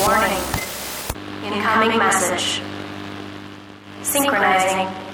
Warning. Incoming message. Synchronizing.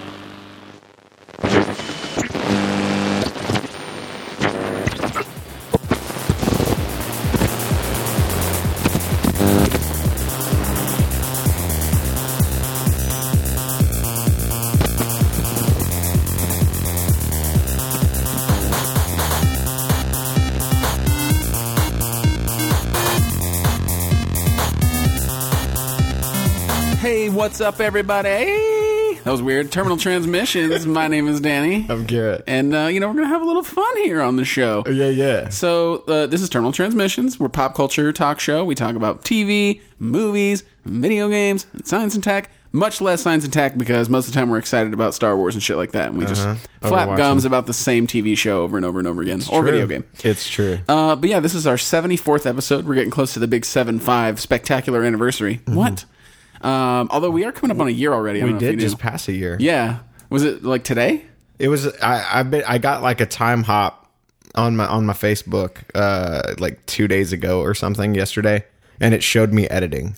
What's up, everybody? That was weird. Terminal Transmissions. My name is Danny. I'm Garrett. And, uh, you know, we're going to have a little fun here on the show. Yeah, yeah. So, uh, this is Terminal Transmissions. We're a pop culture talk show. We talk about TV, movies, video games, and science and tech. Much less science and tech because most of the time we're excited about Star Wars and shit like that. And we just flap Overwatching. gums about the same TV show over and over and over again. or video game. It's true. Uh, but yeah, this is our 74th episode. We're getting close to the big 7 5 spectacular anniversary. What? Um, although we are coming up on a year already. We did just pass a year. Yeah. Was it like today? It was. I. I bet. I got like a time hop on my on my Facebook uh like two days ago or something yesterday, and it showed me editing.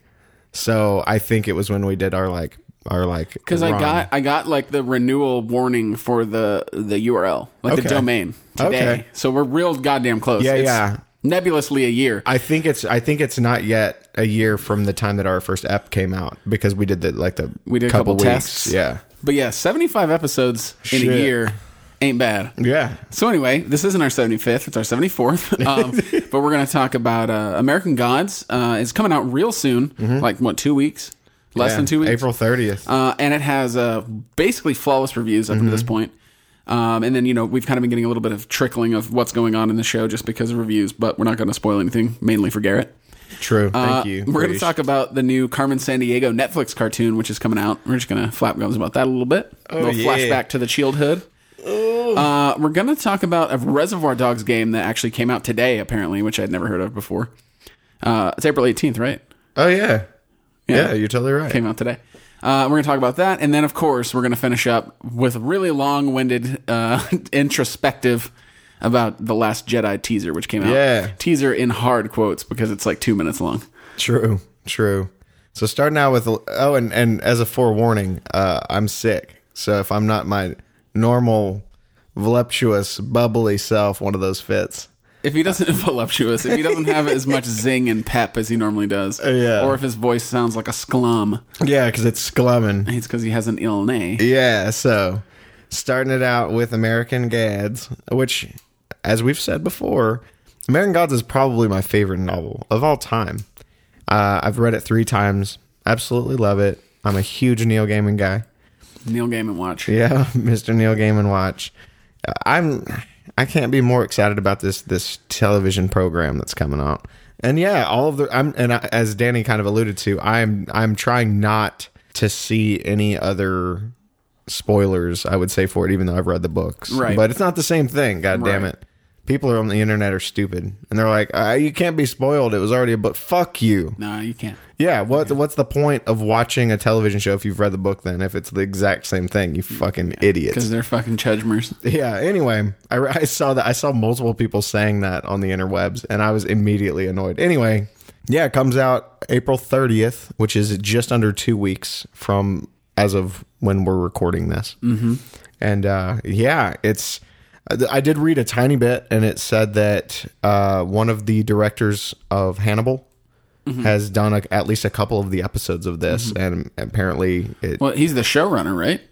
So I think it was when we did our like our like Because I got I got like the renewal warning for the the URL, like the domain today. Okay. So we're real goddamn close. Yeah, It's yeah. Nebulously a year. I think it's. I think it's not yet a year from the time that our first ep came out because we did the like the We did a couple weeks. tests. Yeah. But yeah, 75 episodes in a year ain't bad. Yeah. So anyway, this isn't our 75th; it's our 74th. Um, but we're going to talk about uh, American Gods. Uh, it's coming out real soon, like what two weeks? Less Mm-hmm. Yeah. than two weeks. April thirtieth. uh, and it has uh, basically flawless reviews up to Mm-hmm. this point. Um, and then you know we've kind of been getting a little bit of trickling of what's going on in the show just because of reviews, but we're not going to spoil anything, mainly for Garrett. True. Thank Uh, you. We're going to talk about the new Carmen Sandiego Netflix cartoon, which is coming out. We're just going to flap gums about that a little bit. a little Oh, yeah. flashback to the childhood. Uh, we're going to talk about a Reservoir Dogs game that actually came out today, apparently, which I'd never heard of before. Uh, it's April 18th, right? Oh yeah. Yeah. yeah. you're totally right. came out today. Uh, we're going to talk about that, and then of course we're going to finish up with a really long-winded uh, introspective about the Last Jedi teaser, which came out. Yeah. teaser in hard quotes because it's like two minutes long. True, true. So starting out with oh, and and as a forewarning, uh, I'm sick. So if I'm not my normal, voluptuous, bubbly self, one of those fits. If he doesn't voluptuous, if he doesn't have as much zing and pep as he normally does, yeah. or if his voice sounds like a sklum, Yeah, because it's sklumming. it's because he has an ill nay. Yeah. So starting it out with American Gods, which, as we've said before, American Gods is probably my favorite novel of all time. Uh, I've read it three times. Absolutely love it. I'm a huge Neil Gaiman guy. Neil Gaiman watch. Yeah, Mr. Neil Gaiman watch. Uh, I'm I can't be more excited about this this television program that's coming out. And yeah, all of the I'm and I, as Danny kind of alluded to, I'm I'm trying not to see any other spoilers, I would say for it even though I've read the books. Right. But it's not the same thing, god damn it. People are on the internet are stupid and they're like, uh, you can't be spoiled. It was already a book. Fuck you. No, you can't. Yeah, what what's the point of watching a television show if you've read the book then if it's the exact same thing? You fucking idiots. Because they're fucking chudgmers. Yeah. Anyway, I, re- I saw that. I saw multiple people saying that on the interwebs, and I was immediately annoyed. Anyway, yeah, it comes out April 30th, which is just under two weeks from as of when we're recording this. Mm-hmm. And uh, yeah, it's. I did read a tiny bit, and it said that uh, one of the directors of Hannibal has done a, at least a couple of the episodes of this, and apparently, it, Well, he's the showrunner, right?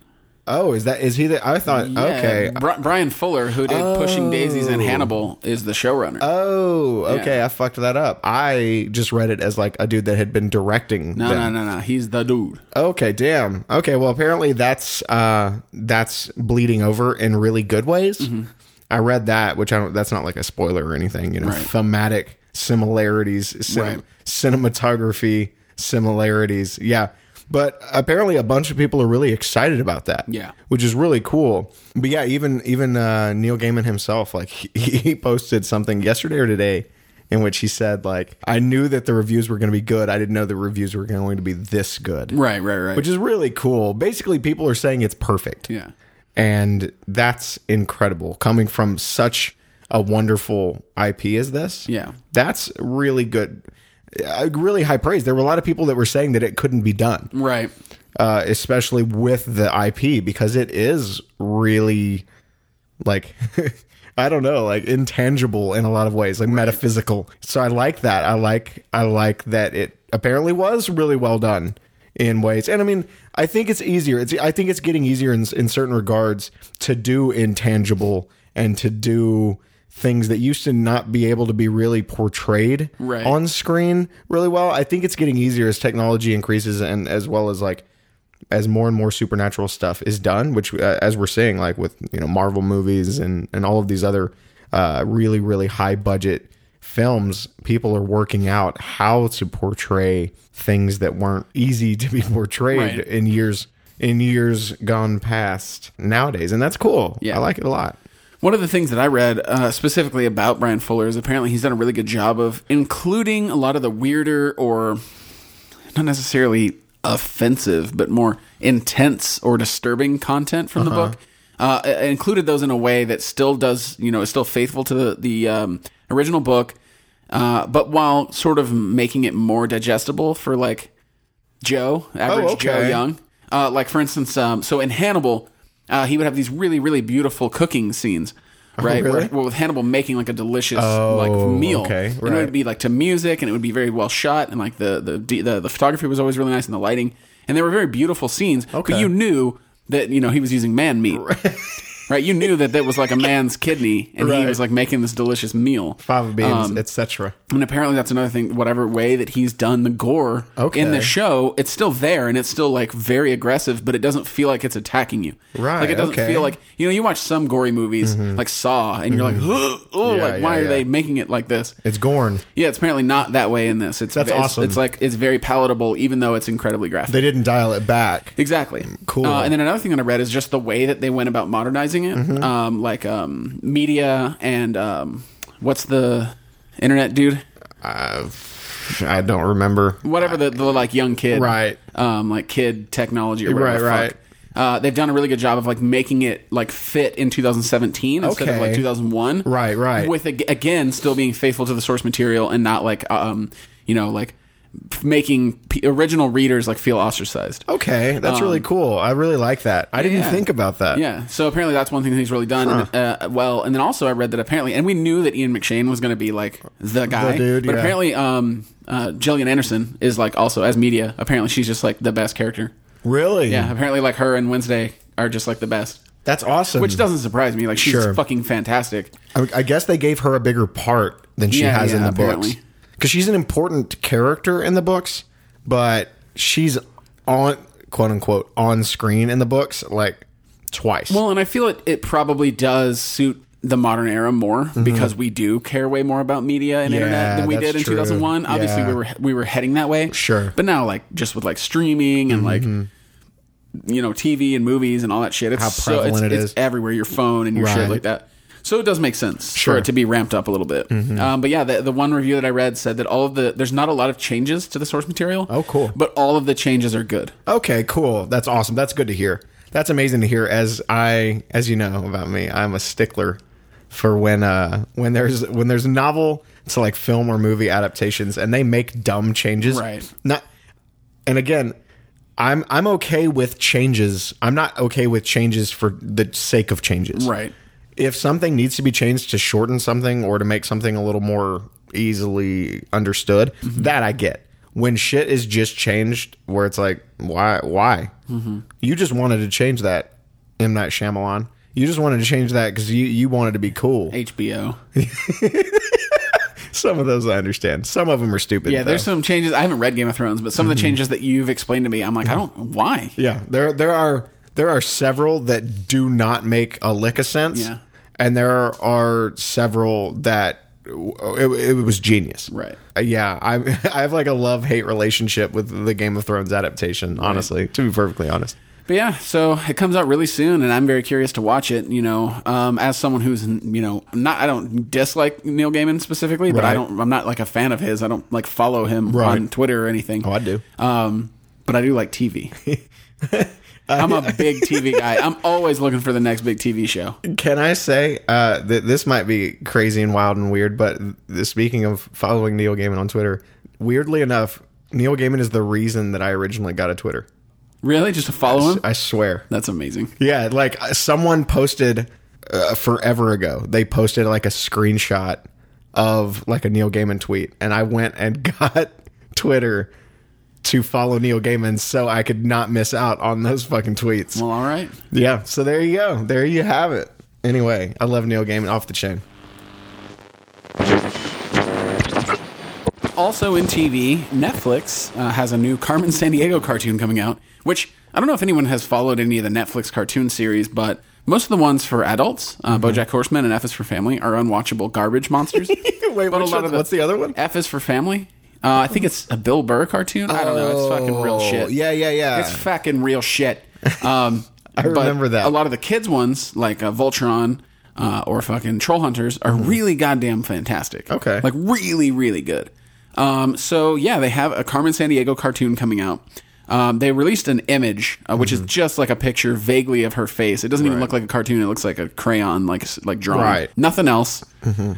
Oh, is that is he? The, I thought okay, Bri- Bryan Fuller, who did Pushing Daisies and Hannibal, is the showrunner. Oh, okay. I fucked that up. I just read it as like a dude that had been directing. no, them. no, no, no. He's the dude. Okay, damn. Okay, well, apparently that's uh that's bleeding over in really good ways. Mm-hmm. I read that, which I don't. That's not like a spoiler or anything. You know, Right. thematic similarities, cin- Right. cinematography similarities. Yeah. But apparently, a bunch of people are really excited about that. Yeah. which is really cool. But yeah, even even uh, Neil Gaiman himself, like he, he posted something yesterday or today in which he said like I knew that the reviews were going to be good. I didn't know the reviews were going to be this good. Right, right, right. Which is really cool. Basically, people are saying it's perfect. yeah. And that's incredible coming from such a wonderful IP as this. Yeah. That's really good. Uh, really high praise. There were a lot of people that were saying that it couldn't be done, Right. uh, especially with the IP because it is really like I don't know, like intangible in a lot of ways, like metaphysical. So I like that. I like I like that it apparently was really well done in ways. And I mean, I think it's easier. It's I think it's getting easier in in certain regards to do intangible and to do things that used to not be able to be really portrayed Right. on screen really well. I think it's getting easier as technology increases and as well as like as more and more supernatural stuff is done, which uh, as we're seeing, like with you know Marvel movies and and all of these other uh, really really high budget films, people are working out how to portray things that weren't easy to be portrayed Right. in years in years gone past nowadays, and that's cool. Yeah. I like it a lot. One of the things that I read uh, specifically about Bryan Fuller is apparently he's done a really good job of including a lot of the weirder or not necessarily offensive, but more intense or disturbing content from the book. Uh, I- included those in a way that still does, you know, is still faithful to the, the um, original book, uh, but while sort of making it more digestible for like Joe, average Oh, okay. Joe Young. Uh, like for instance, um, so in Hannibal, uh, he would have these really, really beautiful cooking scenes, right? Oh, really? Where, with Hannibal making like a delicious like meal, okay, and it would be like to music, and it would be very well shot, and like the the the, the photography was always really nice, and the lighting, and they were very beautiful scenes. But you knew that you know he was using man meat. Right, you knew that that was like a man's kidney, and he was like making this delicious meal. Fava beans, Um, etc. and apparently that's another thing. Whatever way that he's done the gore Okay. in the show, it's still there and it's still like very aggressive, but it doesn't feel like it's attacking you. Right, Like it doesn't okay. feel like you know you watch some gory movies like Saw, and you're like, oh, Mm-hmm. Yeah, like why yeah, are they making it like this? It's Gorn. Yeah, it's apparently not that way in this. It's That's it's, awesome. It's like it's very palatable, even though it's incredibly graphic. They didn't dial it back. Exactly. Cool. Uh, and then another thing that I read is just the way that they went about modernizing it, Mm-hmm. um, like um, media and um, what's the internet dude? I don't remember. whatever the, the like young kid, Right. Um, like kid technology or whatever. Right, the right. Uh, they've done a really good job of like making it like fit in 2017 instead of like 2001. Right, right. With again still being faithful to the source material and not like um you know like making p- original readers like feel ostracized. Okay, that's really cool. I really like that. I didn't Um, yeah. think about that. Yeah, so apparently that's one thing that he's really done and, uh, well. And then also I read that apparently, and we knew that Ian McShane was going to be like the guy, dude, but yeah. apparently, um, uh, Gillian Anderson is like also as media. Apparently, she's just like the best character. Really? Yeah, apparently, like her and Wednesday are just like the best, That's awesome. which doesn't surprise me. Like she's Sure. fucking fantastic. I, I guess they gave her a bigger part than she has in the books. Because she's an important character in the books, but she's on quote unquote on screen in the books like twice. Well, and I feel it. It probably does suit the modern era more because we do care way more about media and Mm-hmm. Yeah, internet than we did in true. 2001. Obviously, we were we were heading that way. Sure. Mm-hmm. but now like just with like streaming and like you know TV and movies and all that shit, it's How so, it's, prevalent it's everywhere. Your phone and your shit like that. So it does make sense Sure. Mm-hmm. for it to be ramped up a little bit. Um, but yeah, the, the one review that I read said that all of the there's not a lot of changes to the source material. Oh, cool. But all of the changes are good. Okay, cool. That's awesome. That's good to hear. That's amazing to hear. As I, as you know about me, I'm a stickler for when uh when there's when there's novel to like film or movie adaptations and they make dumb changes. Right. Not. And again, I'm I'm okay with changes. I'm not okay with changes for the sake of changes. Right. If something needs to be changed to shorten something or to make something a little more easily understood, Mm-hmm. that I get. When shit is just changed, where it's like, why? Why? Mm-hmm. You just wanted to change that, M Night Shyamalan. You just wanted to change that because you you wanted to be cool. HBO. Some of those I understand. Some of them are stupid. Yeah, there's though. some changes. I haven't read Game of Thrones, but some Mm-hmm. of the changes that you've explained to me, I'm like, I don't. Why? Yeah, there there are there are several that do not make a lick of sense. Yeah. And there are several that it, it was genius. Right. Uh, Yeah, I I have like a love hate relationship with the Game of Thrones adaptation. Honestly, to be perfectly honest. But yeah, so it comes out really soon, and I'm very curious to watch it. You know, um, as someone who's you know not, I don't dislike Neil Gaiman specifically, but I don't. I'm not like a fan of his. I don't like follow him Right. on Twitter or anything. Oh, I do. Um, but I do like TV. I'm a big TV guy. I'm always looking for the next big TV show. Can I say uh, that this might be crazy and wild and weird, but speaking of following Neil Gaiman on Twitter, weirdly enough, Neil Gaiman is the reason that I originally got a Twitter. Really? Just to follow him? I swear. That's amazing. Yeah, like uh, someone posted uh, forever ago. They posted like a screenshot of like a Neil Gaiman tweet, and I went and got Twitter to follow Neil Gaiman so I could not miss out on those fucking tweets. Well, all right. Yeah, so there you go. There you have it. Anyway, I love Neil Gaiman off the chain. Also in TV, Netflix uh, has a new Carmen San Diego cartoon coming out, which I don't know if anyone has followed any of the Netflix cartoon series, but most of the ones for adults, uh, BoJack Horseman and F is for Family, are unwatchable garbage monsters. Wait, But a lot of the- what's the other one? F is for Family. Uh, I think it's a Bill Burr cartoon. I don't know. It's fucking real Oh, shit. yeah, yeah, yeah. It's fucking real shit. Um, I remember that. A lot of the kids ones, like uh, Voltron uh, or fucking Troll Hunters, are really goddamn fantastic. Mm-hmm. Okay. like really, really good. Um, so yeah, they have a Carmen Sandiego cartoon coming out. Um, they released an image, uh, which is just like a picture vaguely of her face. It doesn't even Mm-hmm. Look like a cartoon. It looks like a crayon, like like drawing. Right. Mm-hmm. Nothing else.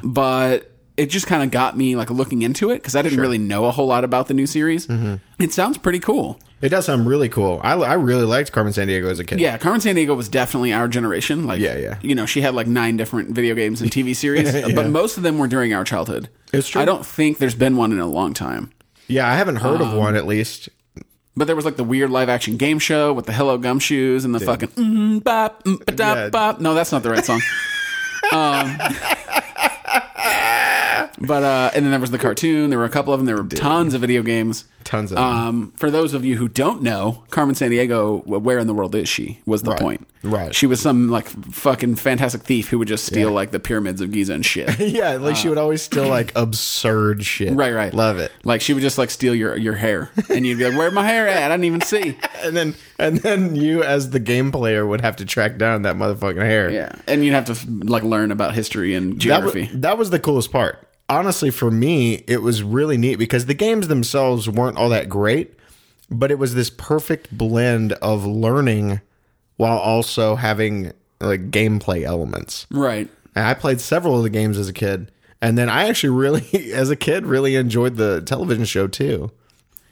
But it just kind of got me like looking into it because I didn't really know a whole lot about the new series. Mm-hmm. It sounds pretty cool. It does sound really cool. I, I really liked Carmen Sandiego as a kid. Yeah, Carmen Sandiego was definitely our generation. Like, Yeah, yeah. You know, she had like nine different video games and TV series, but most of them were during our childhood. It's true. I don't think there's been one in a long time. Yeah, I haven't heard Um, of one at least. But there was like the weird live action game show with the Hello Gumshoes and the fucking mm, bop, mm, ba, da, Yeah. bop. No, that's not the right song. um, but uh, and then there was the cartoon. There were a couple of them. There were tons of video games. Tons of them. Um, for those of you who don't know, Carmen Sandiego, where in the world is she? Was the Right. point? Right. She was some like fucking fantastic thief who would just steal Yeah. like the pyramids of Giza and shit. Yeah, like she would always steal like absurd shit. Uh. Right, right. Love it. Like she would just like steal your your hair, and you'd be like, "Where'd my hair at? I didn't even see." And then and then you as the game player would have to track down that motherfucking hair. Yeah, and you'd have to like learn about history and That was, geography. that was the coolest part. Honestly, for me, it was really neat because the games themselves weren't all that great, but it was this perfect blend of learning while also having like gameplay elements. right. And I played several of the games as a kid. And then I actually really, as a kid, really enjoyed the television show too.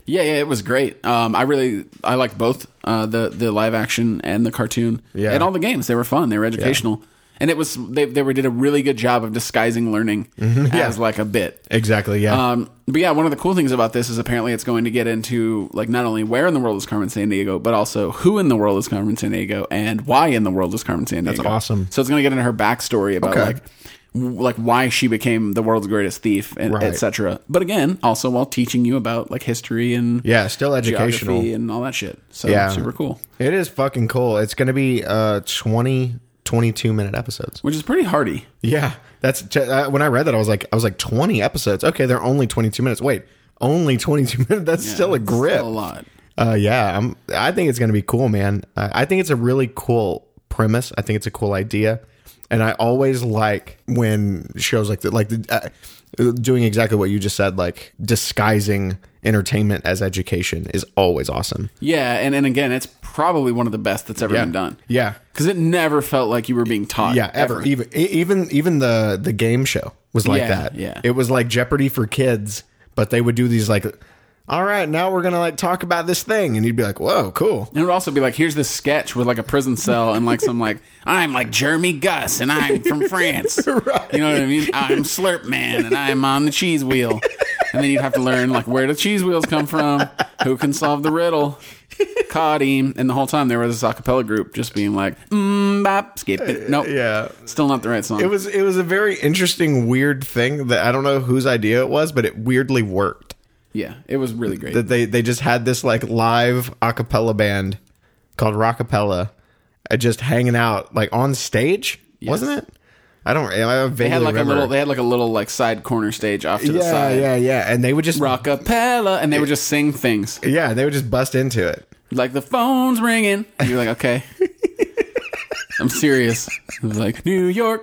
Yeah, yeah, it was great. Um, I really I liked both uh, the the live action and the cartoon. Yeah. and all the games they were fun. They were educational, and it was they they were, did a really good job of disguising learning as like a bit. Exactly. Yeah. Um, but yeah, one of the cool things about this is apparently it's going to get into like not only where in the world is Carmen Sandiego, but also who in the world is Carmen Sandiego and why in the world is Carmen Sandiego. awesome. So it's going to get into her backstory about Okay. like like why she became the world's greatest thief, and Right. etc. But again, also while teaching you about like history and yeah. Still educational. and all that shit. So Yeah. super cool. It is fucking cool. It's going to be uh 20, 22 minute episodes. Which is pretty hardy. Yeah. That's uh, when I read that I was like I was like 20 episodes. Okay, they're only 22 minutes. Wait, only 22 minutes. That's still a grip. Still a lot. Uh, yeah, I'm, I think it's to be cool, man. I, I think it's a really cool premise. I think it's a cool idea, and I always like when shows like that, like the, uh, doing exactly what you just said, like disguising entertainment as education is always awesome. Yeah, and, and again, it's probably one of the best that's ever Yeah. been done. Yeah, Because it never felt like you were being taught. yeah, ever. Even e- even even the the game show was like Yeah, that. yeah. it was like Jeopardy for kids, but they would do these like. All right, now we're gonna like talk about this thing, and you'd be like, "Whoa, cool!" And it would also be like, here's this sketch with like a prison cell and like some like, I'm like Jeremy Gus and I'm from France. Right. You know what I mean? I'm Slurp Man and I'm on the cheese wheel. And then you'd have to learn like where the cheese wheels come from, who can solve the riddle. Caught him. And the whole time there was this acapella group just being like, mm, bop, skip it. Nope. Yeah, Still not the right song. It was it was a very interesting, weird thing that I don't know whose idea it was, but it weirdly worked. yeah, it was really great. That they they just had this like live a cappella band called Rockapella, uh, just hanging out like on stage, wasn't it? I don't. I they had like remember. a little, they had like a little like side corner stage off to the side. yeah, yeah, yeah. and they would just Rockapella, and they would just sing things. yeah, they would just bust into it. like the phone's ringing. And you're like, okay. I'm serious. Like New York.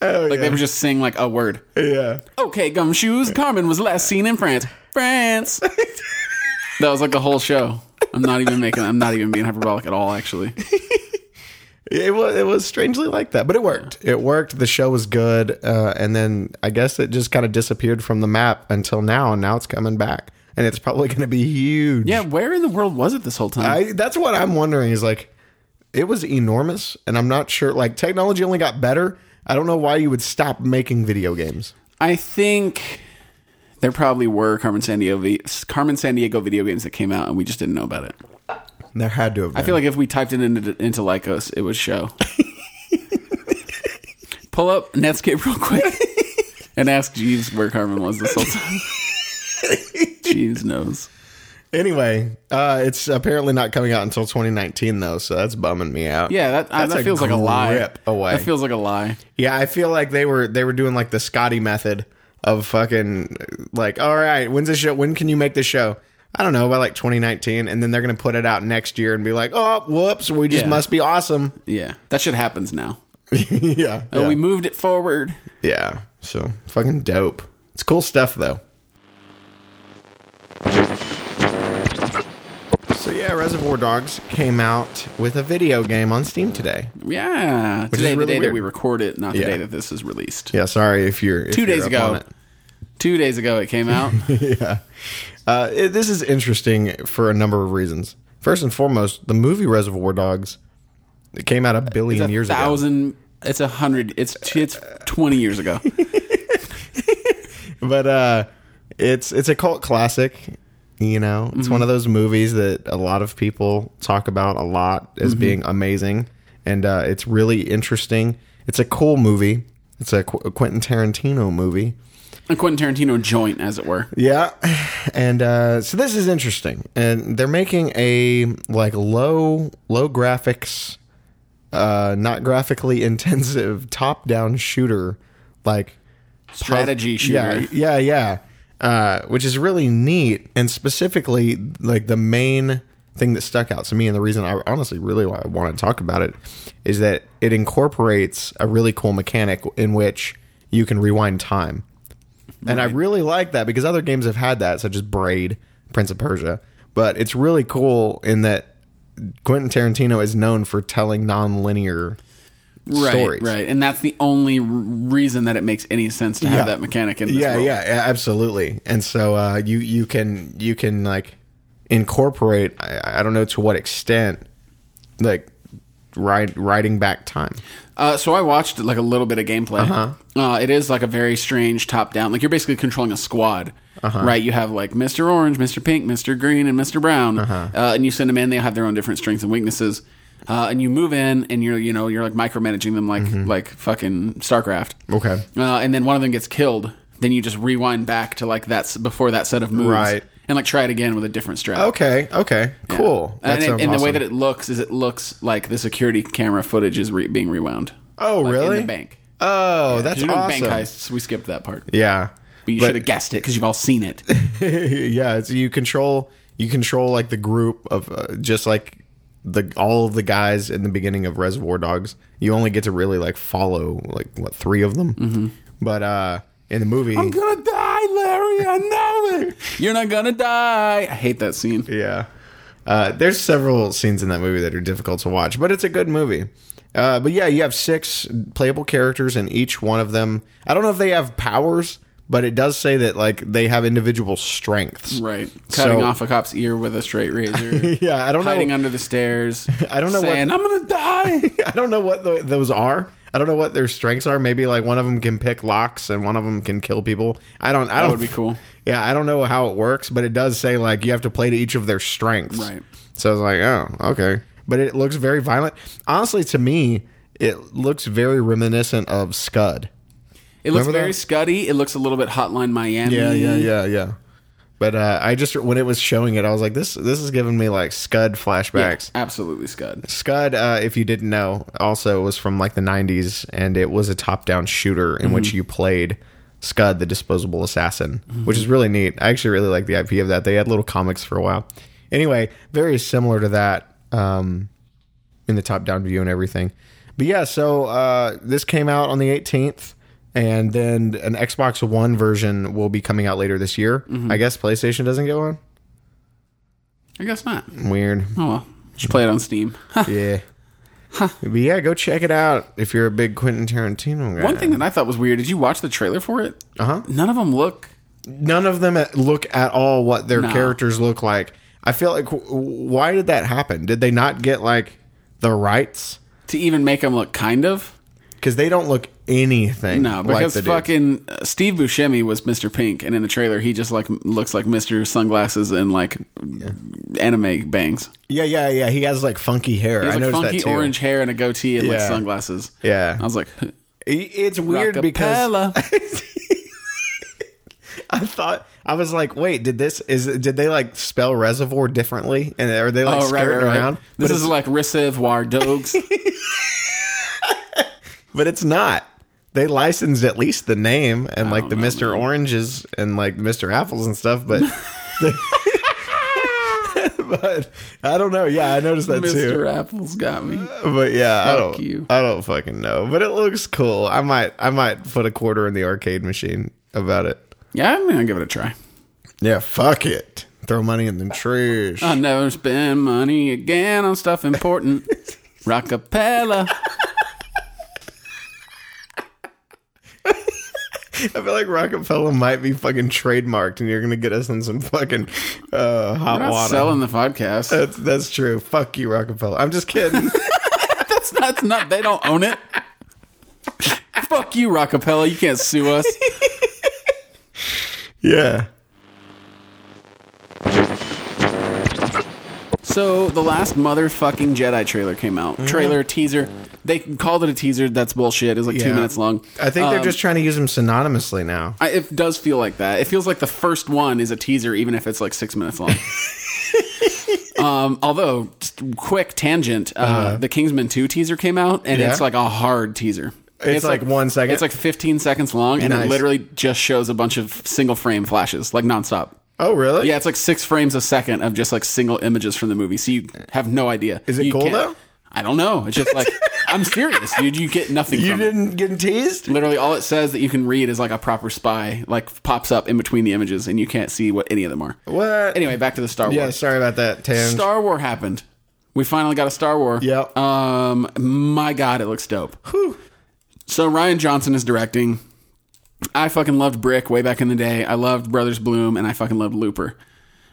Oh Like they would just sing like a word. yeah, Okay, gumshoes. Carmen was last seen in France. France. that was like the whole show. I'm not even making. I'm not even being hyperbolic at all. Actually, it was it was strangely like that, but it worked. It worked. The show was good, uh, and then I guess it just kind of disappeared from the map until now, and now it's coming back. and it's probably going to be huge. Yeah, where in the world was it this whole time? I, that's what I'm wondering is like, it was enormous, and I'm not sure. Like, technology only got better. I don't know why you would stop making video games. I think there probably were Carmen Sandiego Carmen Sandiego video games that came out and we just didn't know about it. There had to have. Been. I feel like if we typed it into into Lycos, it would show. Pull up Netscape real quick and ask Jeeves where Carmen was this whole time. Jeeves knows. Anyway, uh, it's apparently not coming out until 2019 though, so that's bumming me out. Yeah, that uh, that feels like a lie. away. That feels like a lie. Yeah, I feel like they were they were doing like the Scotty method of fucking like, all right, when's the show? When can you make the show? I don't know by like 2019, and then they're gonna put it out next year and be like, oh, whoops, we just Yeah. must be awesome. Yeah, that shit happens now. yeah, Oh, yeah. we moved it forward. yeah. So fucking dope. It's cool stuff though. So yeah, Reservoir Dogs came out with a video game on Steam today. Yeah, is today, really the day weird. that we record it, not the Yeah. day that this is released. Yeah, sorry if you're if Two you're days up ago. on it. Two days ago, it came out. yeah. Uh, it, this is interesting for a number of reasons. First and foremost, the movie Reservoir Dogs it came out a billion It's a years ago. thousand. It's a hundred. It's it's twenty years ago. But uh, it's it's a cult classic. You know, it's Mm-hmm. one of those movies that a lot of people talk about a lot as Mm-hmm. being amazing, and uh, it's really interesting. It's a cool movie. It's a, Qu- a Quentin Tarantino movie. A Quentin Tarantino joint, as it were. Yeah, and uh, so this is interesting, and they're making a like low low graphics, uh, not graphically intensive top down shooter, like Strategy shooter. Yeah, yeah, yeah. Uh, which is really neat, and specifically like the main thing that stuck out to me, and the reason I honestly really wa- want to talk about it is that it incorporates a really cool mechanic in which you can rewind time. And I really like that because other games have had that, such as Braid, Prince of Persia. But it's really cool in that Quentin Tarantino is known for telling non-linear Right, stories. right, and that's the only r- reason that it makes any sense to have Yeah. that mechanic in this Yeah, world. yeah, yeah, absolutely. And so uh, you you can you can like incorporate. I, I don't know to what extent, like ride, riding back time. Uh, so I watched like a little bit of gameplay. Uh-huh. Uh, it is like a very strange top down. Like you're basically controlling a squad, Uh-huh. right? You have like Mr. Orange, Mr. Pink, Mr. Green, and Mr. Brown, Uh-huh. uh, and you send them in. They have their own different strengths and weaknesses. Uh, and you move in, and you're you know you're like micromanaging them like Mm-hmm. like fucking Starcraft. Okay. Uh, and then one of them gets killed. Then you just rewind back to like that's before that set of moves, Right. And like try it again with a different strat. Okay. Okay. Cool. That and, sounds and the way that it looks is it looks like the security camera footage is re- being rewound. Oh, Like, really? In the bank. Oh, that's You're doing awesome. bank heists. We skipped that part. Yeah. But you should have guessed it because you've all seen it. yeah, it's you control you control like the group of uh, just like the all of the guys in the beginning of Reservoir Dogs. You only get to really like follow like what three of them. Mm-hmm. But uh in the movie, I'm gonna die, Larry. I know it. You're not gonna die. I hate that scene. yeah, uh, there's several scenes in that movie that are difficult to watch, but it's a good movie. Uh, but yeah, you have six playable characters, and each one of them. I don't know if they have powers, but it does say that like they have individual strengths. Right. Cutting So- off a cop's ear with a straight razor. Yeah, I don't Hiding know. under the stairs. I don't know what- I'm gonna die. I don't know what tho- those are. I don't know what their strengths are. Maybe like one of them can pick locks and one of them can kill people. I don't. I That don't. would be cool. Yeah, I don't know how it works, but it does say like you have to play to each of their strengths. Right. So I was like, oh, okay. But it looks very violent. Honestly, to me, it looks very reminiscent of Scud. It looks Remember very that? scuddy. It looks a little bit Hotline Miami. Yeah, yeah, yeah, yeah. But uh, I just when it was showing it, I was like, this this is giving me like Scud Yeah, flashbacks. absolutely scud. Scud, uh, if you didn't know, also was from like the '90s, and it was a top-down shooter in which you played Scud, the disposable assassin, which is really neat. I actually really like the IP of that. They had little comics for a while. Anyway, very similar to that um, in the top-down view and everything. But yeah, so uh, this came out on the 18th, and then an Xbox One version will be coming out later this year. I guess PlayStation doesn't get one. I guess not. Weird. Oh well. Just play it on Steam. Yeah. But yeah, go check it out if you're a big Quentin Tarantino guy. One thing that I thought was weird, did you watch the trailer for it? Uh huh. None of them look none of them look at all what their No. characters look like. I feel like why did that happen? Did they not get like the rights? To even make them look kind of. Because they don't look anything. No, like because the fucking uh, Steve Buscemi was Mr. Pink, and in the trailer he just like looks like Mr. Sunglasses and like anime bangs. yeah, yeah, yeah. He has like funky hair. He has I noticed funky that too. orange hair and a goatee and like sunglasses. Yeah. I was like, It's weird because I thought I was like, wait, did this is did they like spell reservoir differently? And are they like oh right, right. around? This but is like Reservoir Dogs. but it's not. They licensed at least the name and like the know, Mr. Oranges and like Mr. Apples and stuff, but but I don't know. Yeah, I noticed that too. Mr. Apple's got me. But yeah, I don't. you. I don't fucking know. But it looks cool. I might. I might put a quarter in the arcade machine about it. Yeah, I'm gonna give it a try. Yeah, fuck it. Throw money in the trash. I never spend money again on stuff important. Rockapella. I feel like Rockefeller might be fucking trademarked, and you're gonna get us in some fucking uh, hot We're not water. selling the podcast. that's, that's true. Fuck you, Rockefeller. I'm just kidding. That's not, that's not. They don't own it. Fuck you, Rockapella. You can't sue us. yeah. So the last motherfucking Jedi trailer came out. Mm-hmm. Trailer teaser. They called it a teaser. That's bullshit. It's like two minutes long. I think they're Um, just trying to use them synonymously now. I, it does feel like that. It feels like the first one is a teaser, even if it's like six minutes long. um, although, quick tangent, uh, the Kingsman Two teaser came out, and Uh-huh. Yeah? it's like a hard teaser. It's like one second? It's like 15 seconds long, and Nice. it literally just shows a bunch of single frame flashes, like nonstop. Oh, really? Yeah, it's like six frames a second of just like single images from the movie, so you have no idea. Is it You cool, though? I don't know. It's just like I'm serious, dude. You get nothing. You from it. didn't get teased? Literally, all it says that you can read is like a proper spy, like pops up in between the images, and you can't see what any of them are. What? Anyway, back to the Star Wars. Yeah, sorry about that, Tan. Star War happened. We finally got a Star War. Yep. Um, my God, it looks dope. So Rian Johnson is directing. I fucking loved Brick way back in the day. I loved Brothers Bloom, and I fucking loved Looper.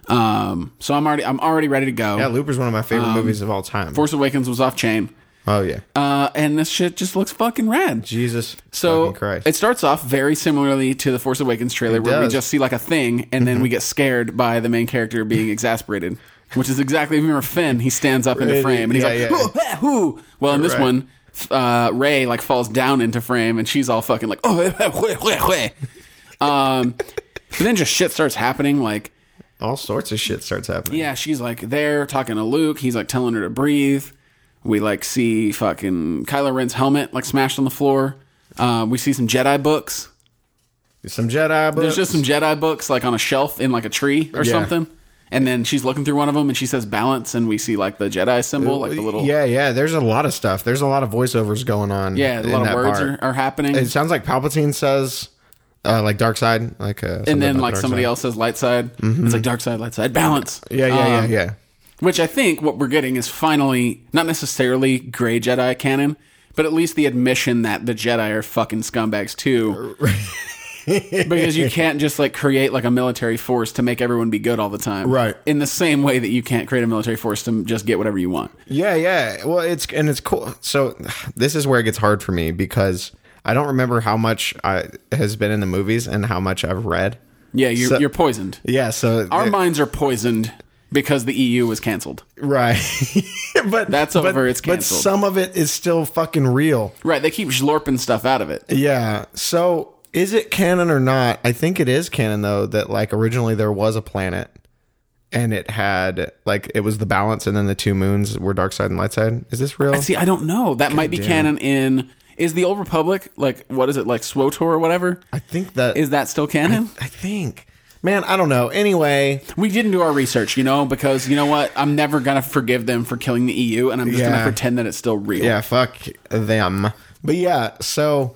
Um, so I'm already I'm already ready to go. yeah, Looper's one of my favorite movies of all time. Force Awakens was off chain. oh, yeah. Uh, and this shit just looks fucking rad. Jesus So fucking Christ. it starts off very similarly to the Force Awakens trailer, where we does. Mm-hmm. just see like a thing, and then we get scared by the main character being exasperated, which is exactly remember Finn. He stands up in the frame, and he's yeah, like, yeah. "Oh, ah, whoo." Well, in this Right. one, uh, Rey like falls down into frame, and she's all fucking like, "Oh, weh, weh, weh." um." But then just shit starts happening, like. all sorts of shit starts happening. Yeah, she's like there talking to Luke. He's like telling her to breathe. We like see fucking Kylo Ren's helmet like smashed on the floor. Uh, we see some Jedi books. Some Jedi books. There's just some Jedi books like on a shelf in like a tree or Yeah. something. And then she's looking through one of them and she says balance, and we see like the Jedi symbol, like the little Yeah, yeah. There's a lot of stuff. There's a lot of voiceovers going on. yeah, a lot of words are, are happening. It sounds like Palpatine says, uh, like dark side, like, uh, and then like somebody else says light side. It's like dark side, light side, balance. Yeah, yeah, Um, yeah, yeah. Which I think what we're getting is finally not necessarily gray Jedi canon, but at least the admission that the Jedi are fucking scumbags too. because you can't just like create like a military force to make everyone be good all the time. Right. In the same way that you can't create a military force to just get whatever you want. Yeah, yeah. Well, it's and it's cool. So this is where it gets hard for me because I don't remember how much I, has been in the movies and how much I've read. Yeah, you're, So- you're poisoned. Yeah, so Our the- minds are poisoned because the EU was canceled. right, but That's but- over, it's canceled. But some of it is still fucking real. Right. They keep slurping stuff out of it. Yeah. So is it canon or not? I think it is canon though. That like originally there was a planet, and it had like it was the balance, and then the two moons were dark side and light side. Is this real? See, I don't know. That might be damn. canon in. Is the Old Republic like what is it like SWOTOR or whatever? I think that Is that still canon? I think. Man, I don't know. Anyway, We didn't do our research, you know, because you know what? I'm never gonna forgive them for killing the EU, and I'm just Yeah. gonna pretend that it's still real. yeah, fuck them. But yeah, so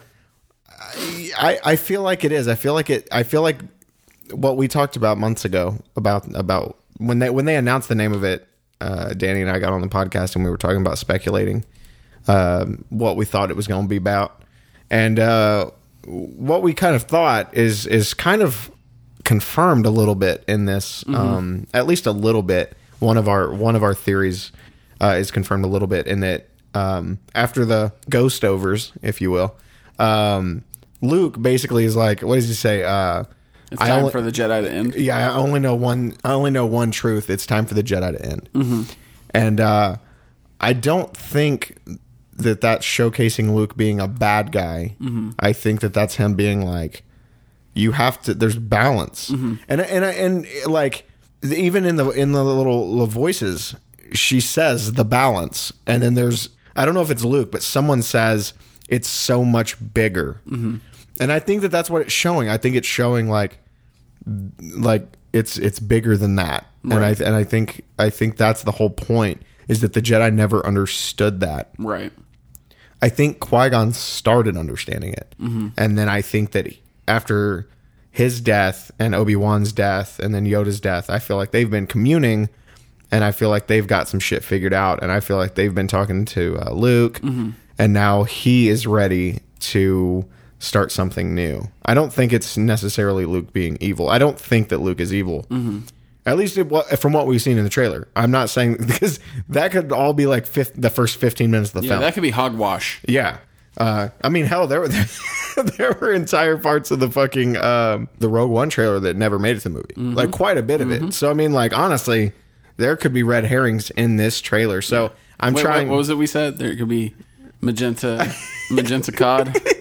I I feel like it is. I feel like it. I feel like what we talked about months ago about about when they when they announced the name of it. Uh, Danny and I got on the podcast and we were talking about speculating um, what we thought it was going to be about, and uh, what we kind of thought is is kind of confirmed a little bit in this, um, at least a little bit. One of our one of our theories uh, is confirmed a little bit in that um, after the ghost overs, if you will, um, Luke basically is like, what does he say? Uh, It's I time only- for the Jedi to end. yeah, I only know one. I only know one truth. It's time for the Jedi to end. And uh, I don't think that that's showcasing Luke being a bad guy. I think that that's him being like, you have to. There's balance, and and and, and like even in the in the little, little voices, she says the balance, and then there's I don't know if it's Luke, but someone says it's so much bigger, and I think that that's what it's showing. I think it's showing like like it's it's bigger than that and i and i think i think that's the whole point is that the jedi never understood that Right. i think qui-gon started understanding it Mm-hmm. and then i think that after his death and obi-wan's death and then yoda's death i feel like they've been communing and i feel like they've got some shit figured out and i feel like they've been talking to uh, luke Mm-hmm. and now he is ready to start something new i don't think it's necessarily luke being evil i don't think that luke is evil Mm-hmm. at least it, from what we've seen in the trailer i'm not saying because that could all be like fif- the first 15 minutes of the Yeah, film that could be hogwash. yeah. Uh, I mean, hell, there were there were entire parts of the fucking um, the Rogue One trailer that never made it to the movie, like quite a bit of it. So I mean, like honestly, there could be red herrings in this trailer. So I'm Wait, trying. What, what was it we said? There could be magenta, magenta cod,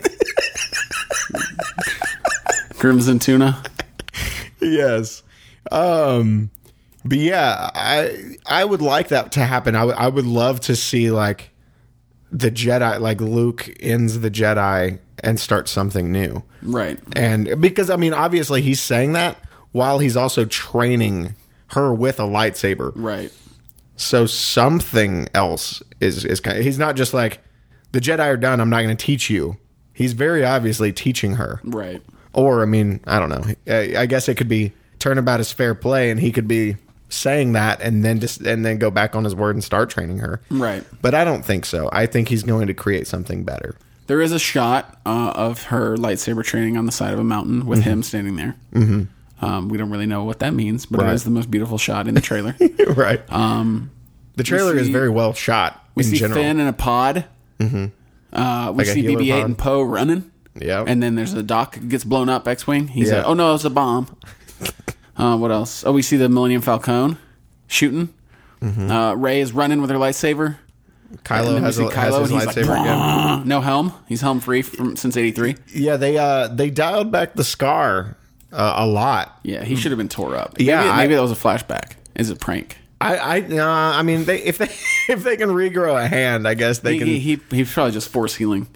crimson tuna. yes. Um, but yeah, I I would like that to happen. I would I would love to see like the Jedi, like Luke ends the Jedi and starts something new. Right. And because I mean, obviously he's saying that while he's also training her with a lightsaber. Right. So something else is is kind. he's not just like the Jedi are done. I'm not going to teach you. He's very obviously teaching her. Right. Or I mean, I don't know. I, I guess it could be turnabout is fair play, and he could be saying that and then just and then go back on his word and start training her. Right. But I don't think so. I think he's going to create something better. There is a shot uh, of her lightsaber training on the side of a mountain with him standing there. Mm-hmm. Um, we don't really know what that means, but Right. it is the most beautiful shot in the trailer. right. Um, the trailer is very well shot We see general. Finn in a pod. Mm-hmm. Uh, we Like see BB-8 pod? and Poe running. Yeah. And then there's a dock gets blown up X-wing. He's Yeah. like, "Oh no, it's a bomb." uh, what else? Oh, we see the Millennium Falcon shooting. Mm-hmm. Uh, Rey is running with her lightsaber. Kylo and has, a, has his like, lightsaber again. "Brrr." no helm. He's helm free from since '83. Yeah, they uh they dialed back the scar uh, a lot. Yeah, he should have been tore up. Yeah, maybe, I- maybe that was a flashback. Is it a prank? I I uh, I mean they if they if they can regrow a hand, I guess they He, can. he, he he's probably just force healing.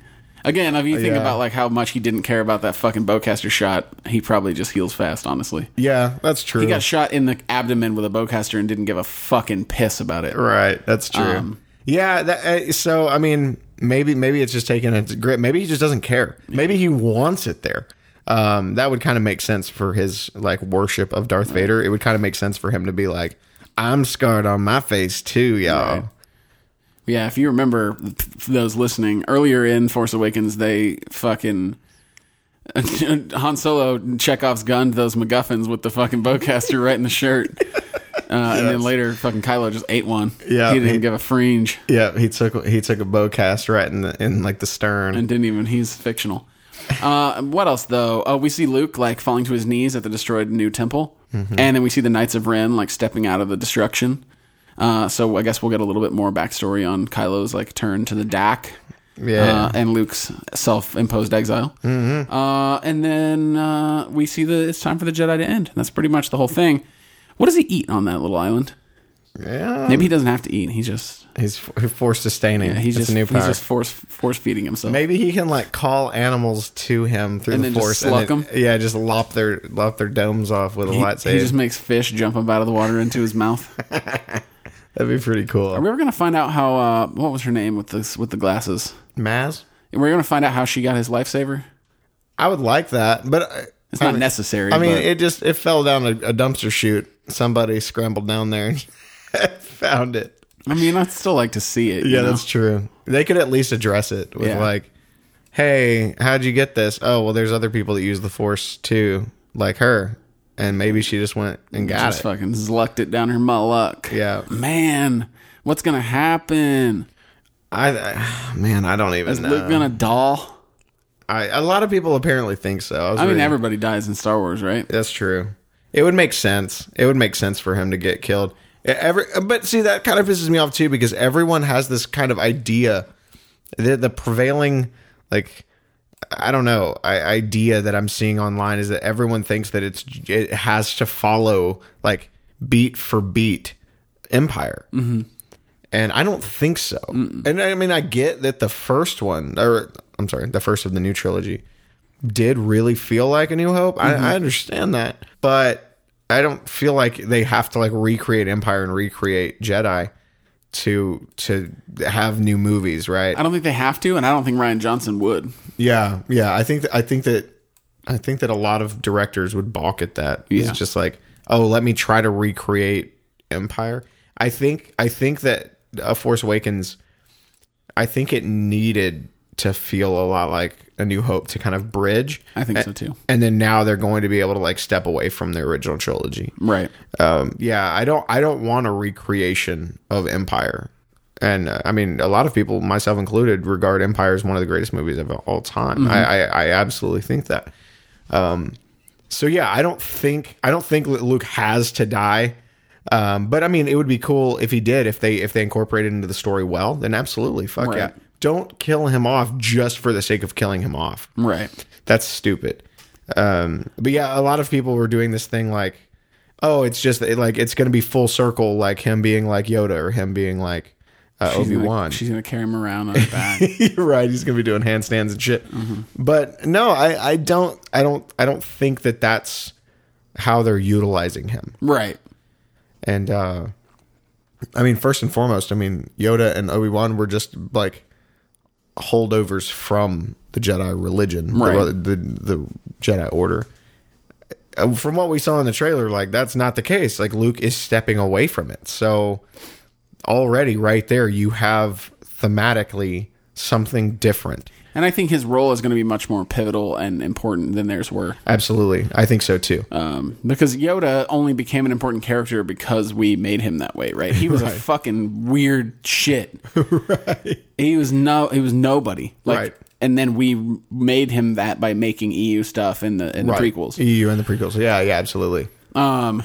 Again, if you think Yeah. about like how much he didn't care about that fucking bowcaster shot, he probably just heals fast. Honestly, yeah, that's true. he got shot in the abdomen with a bowcaster and didn't give a fucking piss about it. right, that's true. Um, yeah, that, uh, so I mean maybe maybe it's just taking a grip. Maybe he just doesn't care. Maybe he wants it there. Um, that would kind of make sense for his like worship of Darth Vader. It would kind of make sense for him to be like, I'm scarred on my face too, y'all. Right. Yeah, if you remember those listening earlier in Force Awakens, they fucking Han Solo Chekhov's gunned those MacGuffins with the fucking bowcaster right in the shirt. Uh, And then later, fucking Kylo just ate one. Yeah, he didn't he- give a fringe Yeah, he took he took a bowcast right in the in like the stern. and didn't even. He's fictional. Uh, what else though? Oh, we see Luke like falling to his knees at the destroyed new temple, Mm-hmm. and then we see the Knights of Ren like stepping out of the destruction. Uh, so I guess we'll get a little bit more backstory on Kylo's like turn to the DAC. Yeah. uh, and Luke's self-imposed exile. Mm-hmm. Uh, and then uh, we see the it's time for the Jedi to end. That's pretty much the whole thing. What does he eat on that little island? yeah, Maybe he doesn't have to eat. He's just he's force sustaining. he's It's just new he's just force force feeding himself. Maybe he can like call animals to him through And the then force, and 'em? yeah, just lop their lop their domes off with a He, lightsaber. he just makes fish jump up out of the water into his mouth. That'd be pretty cool. Are we ever gonna find out how? Uh, what was her name with this with the glasses? Maz, We're gonna find out how she got his lifesaver. I would like that, but uh, It's not I mean, necessary. I mean, but- it just it fell down a, a dumpster chute. Somebody scrambled down there and found it. I mean, I'd still like to see it. Yeah, know? that's true. They could at least address it with Yeah. like, "Hey, how'd you get this? Oh, well, there's other people that use the force too, like her. and maybe she just went and got Just it. fucking zlucked it down her mulluck. Yeah. Man, what's gonna happen? I, I man, I don't even Is know. Luke gonna doll? I, a lot of people apparently think so. I, I mean, reading- everybody dies in Star Wars, right? That's true. It would make sense. It would make sense for him to get killed. Every, but see, that kind of pisses me off too because everyone has this kind of idea. The, the prevailing, like, I don't know, I, idea that I'm seeing online is that everyone thinks that it's it has to follow like beat for beat Empire. Mm-hmm. And I don't think so. And I mean, I get that the first one, or I'm sorry, the first of the new trilogy, did really feel like a new hope I, I understand that but i don't feel like they have to like recreate empire and recreate jedi to to have new movies right I don't think they have to, and I don't think Rian Johnson would. yeah yeah i think that i think that i think that a lot of directors would balk at that Yeah. it's just like oh let me try to recreate empire i think i think that a force awakens i think it needed to feel a lot like a new hope to kind of bridge I think so too. and then now they're going to be able to like step away from the original trilogy. Right. Um, yeah, I don't, I don't want a recreation of Empire, and uh, I mean, a lot of people, myself included, regard Empire as one of the greatest movies of all time. I, I, I absolutely think that. Um, so yeah, I don't think, I don't think Luke has to die. Um, but I mean, it would be cool if he did, if they, if they incorporated into the story well, then absolutely, fuck Right. yeah. Don't kill him off just for the sake of killing him off. Right. That's stupid. Um, but yeah, a lot of people were doing this thing like, oh, it's just like it's going to be full circle, like him being like Yoda or him being like uh, Obi Wan. She's gonna carry him around on her back. You're right, he's going to be doing handstands and shit. But no, I, I don't, I don't, I don't think that that's how they're utilizing him. right. And uh, I mean, first and foremost, I mean, Yoda and Obi Wan were just like holdovers from the Jedi religion, Right. the, the the Jedi Order. Uh, From what we saw in the trailer, like that's not the case. Like Luke is stepping away from it. So already, right there, you have thematically something different. And I think his role is going to be much more pivotal and important than theirs were. Absolutely, I think so too. Um, because Yoda only became an important character because we made him that way, right? He was a fucking weird shit. right. He was no, he was nobody. Like, Right. And then we made him that by making EU stuff in the in the Right. prequels. EU and the prequels. Yeah, yeah, absolutely. Um,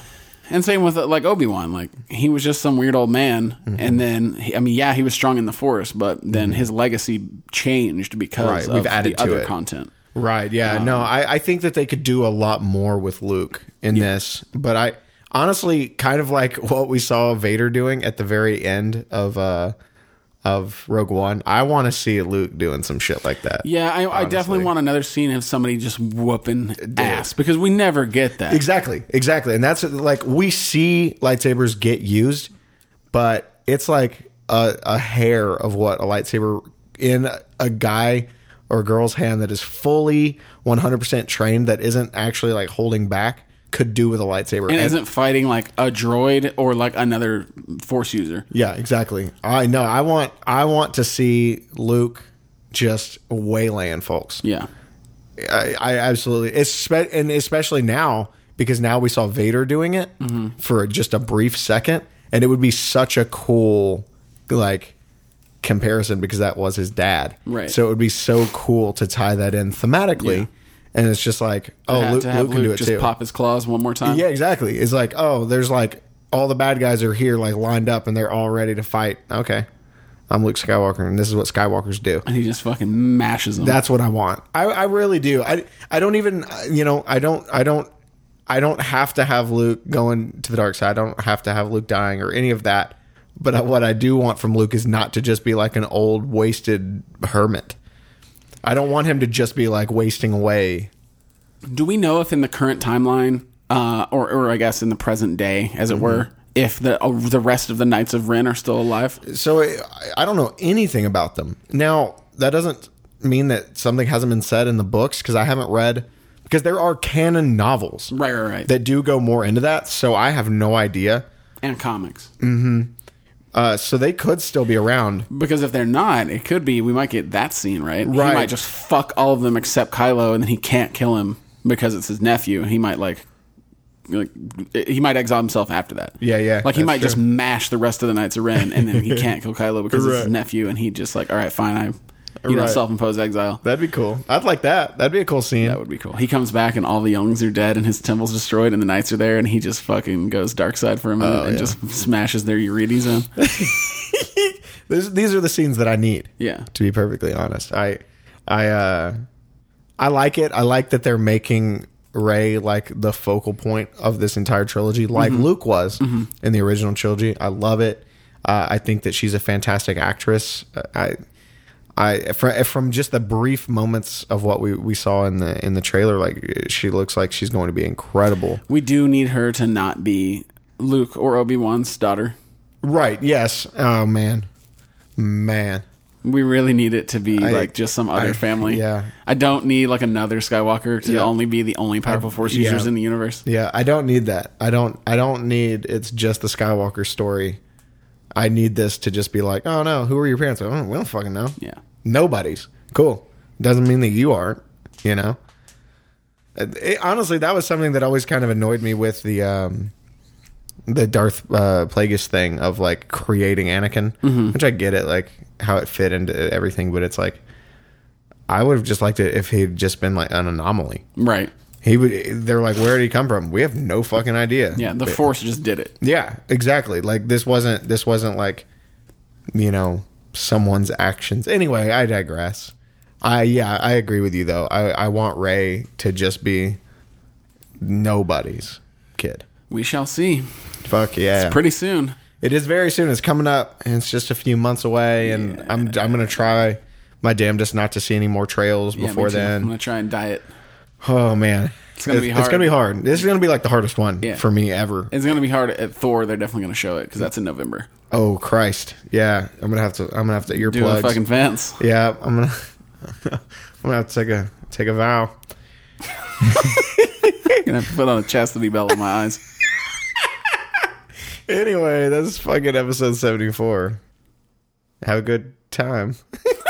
and same with uh, like Obi Wan. Like he was just some weird old man, Mm-hmm. and then he- I mean, yeah, he was strong in the Force, but then his legacy changed because Right, we've added other it. content. Right. Yeah. no, I, I think that they could do a lot more with Luke in this, but I honestly kind of like what we saw Vader doing at the very end of uh of Rogue One. I want to see Luke doing some shit like that. Yeah, I, I definitely want another scene of somebody just whooping ass because we never get that. Exactly. Exactly. And that's like we see lightsabers get used, but it's like a, a hair of what a lightsaber in a guy or girl's hand that is fully 100% trained that isn't actually like holding back could do with a lightsaber. and And- isn't fighting like a droid or like another Force user. yeah, exactly. I know. I want I want to see Luke just waylaying folks. Yeah, I, I absolutely, and especially now because now we saw Vader doing it Mm-hmm. for just a brief second, and it would be such a cool like comparison because that was his dad, Right. So it would be so cool to tie that in thematically, Yeah. And it's just like, oh, Luke, Luke can do it just too. pop his claws one more time. Yeah, exactly. It's like, oh, there's like all the bad guys are here, like lined up, and they're all ready to fight. Okay, I'm Luke Skywalker, and this is what Skywalkers do. and he just fucking mashes them. That's what I want. I, I really do. I I don't even you know I don't I don't I don't have to have Luke going to the dark side. I don't have to have Luke dying or any of that. But what I do want from Luke is not to just be like an old wasted hermit. I don't want him to just be like wasting away. Do we know if in the current timeline, uh, or or I guess in the present day, as Mm-hmm. it were, if the uh, the rest of the Knights of Ren are still alive? So I, I don't know anything about them. Now that doesn't mean that something hasn't been said in the books because I haven't read because there are canon novels Right, right, right. that do go more into that. So I have no idea. and comics. Uh, so they could still be around. Because if they're not, it could be we might get that scene right. Right. He Right. might just fuck all of them except Kylo, and then he can't kill him because it's his nephew. He might like like he might exile himself after that. Yeah, yeah, Like he might just mash the rest of the Knights of Ren, and then he can't kill Kylo because it's his nephew, and he just like, all right, fine, I, you know, Right. self-imposed exile. That'd be cool. I'd like that. That'd be a cool scene. That would be cool. He comes back and all the youngs are dead and his temple's destroyed and the knights are there and he just fucking goes dark side for a minute and Oh, yeah. just smashes their Eurydice in. These are the scenes that I need. Yeah. To be perfectly honest, I, I, uh, I like it. I like that they're making Rey like the focal point of this entire trilogy, like Mm-hmm. Luke was in the original trilogy. I love it. Uh, I think that she's a fantastic actress. Uh, I, I fr- from just the brief moments of what we, we saw in the in the trailer, like she looks like she's going to be incredible. We do need her to not be Luke or Obi-Wan's daughter. Right? Yes. Oh man, man. We really need it to be like just some other I- family. yeah. I don't need like another Skywalker to Yeah. only be the only powerful uh, force yeah. users in the universe. Yeah, I don't need that. I don't. I don't need. It's just the Skywalker story. I need this to just be like, oh no, who are your parents? Oh, we don't fucking know. Yeah. Nobody's cool. Doesn't mean that you aren't. You know. It- it- honestly, that was something that always kind of annoyed me with the um, the Darth uh, Plagueis thing of like creating Anakin, which I get it, like how it fit into everything, but it's like I would have just liked it if he'd just been like an anomaly. Right. He would. They're like, where did he come from? We have no fucking idea. Yeah, the force just did it. Yeah, exactly. Like this wasn't. This wasn't like, you know, someone's actions. Anyway, I digress. I yeah, I agree with you though. I I want Rey to just be nobody's kid. We shall see. Fuck yeah. Pretty soon. It is very soon. It's coming up, and it's just a few months away. And I'm I'm gonna try my damnedest not to see any more trails Yeah, before too. I'm gonna try and diet. Oh man, It's gonna be It's gonna be hard. hard. This is gonna be like the hardest one Yeah. for me ever. It's gonna be hard at Thor. They're definitely gonna show it because that's in November. Oh Christ! Yeah, I'm gonna have to. I'm gonna have to Do a earplugs. fucking fence. Yeah, I'm gonna. I'm gonna have to take a take a vow. gonna have to put on a chastity belt in my eyes. Anyway, that's fucking episode 74. Have a good time.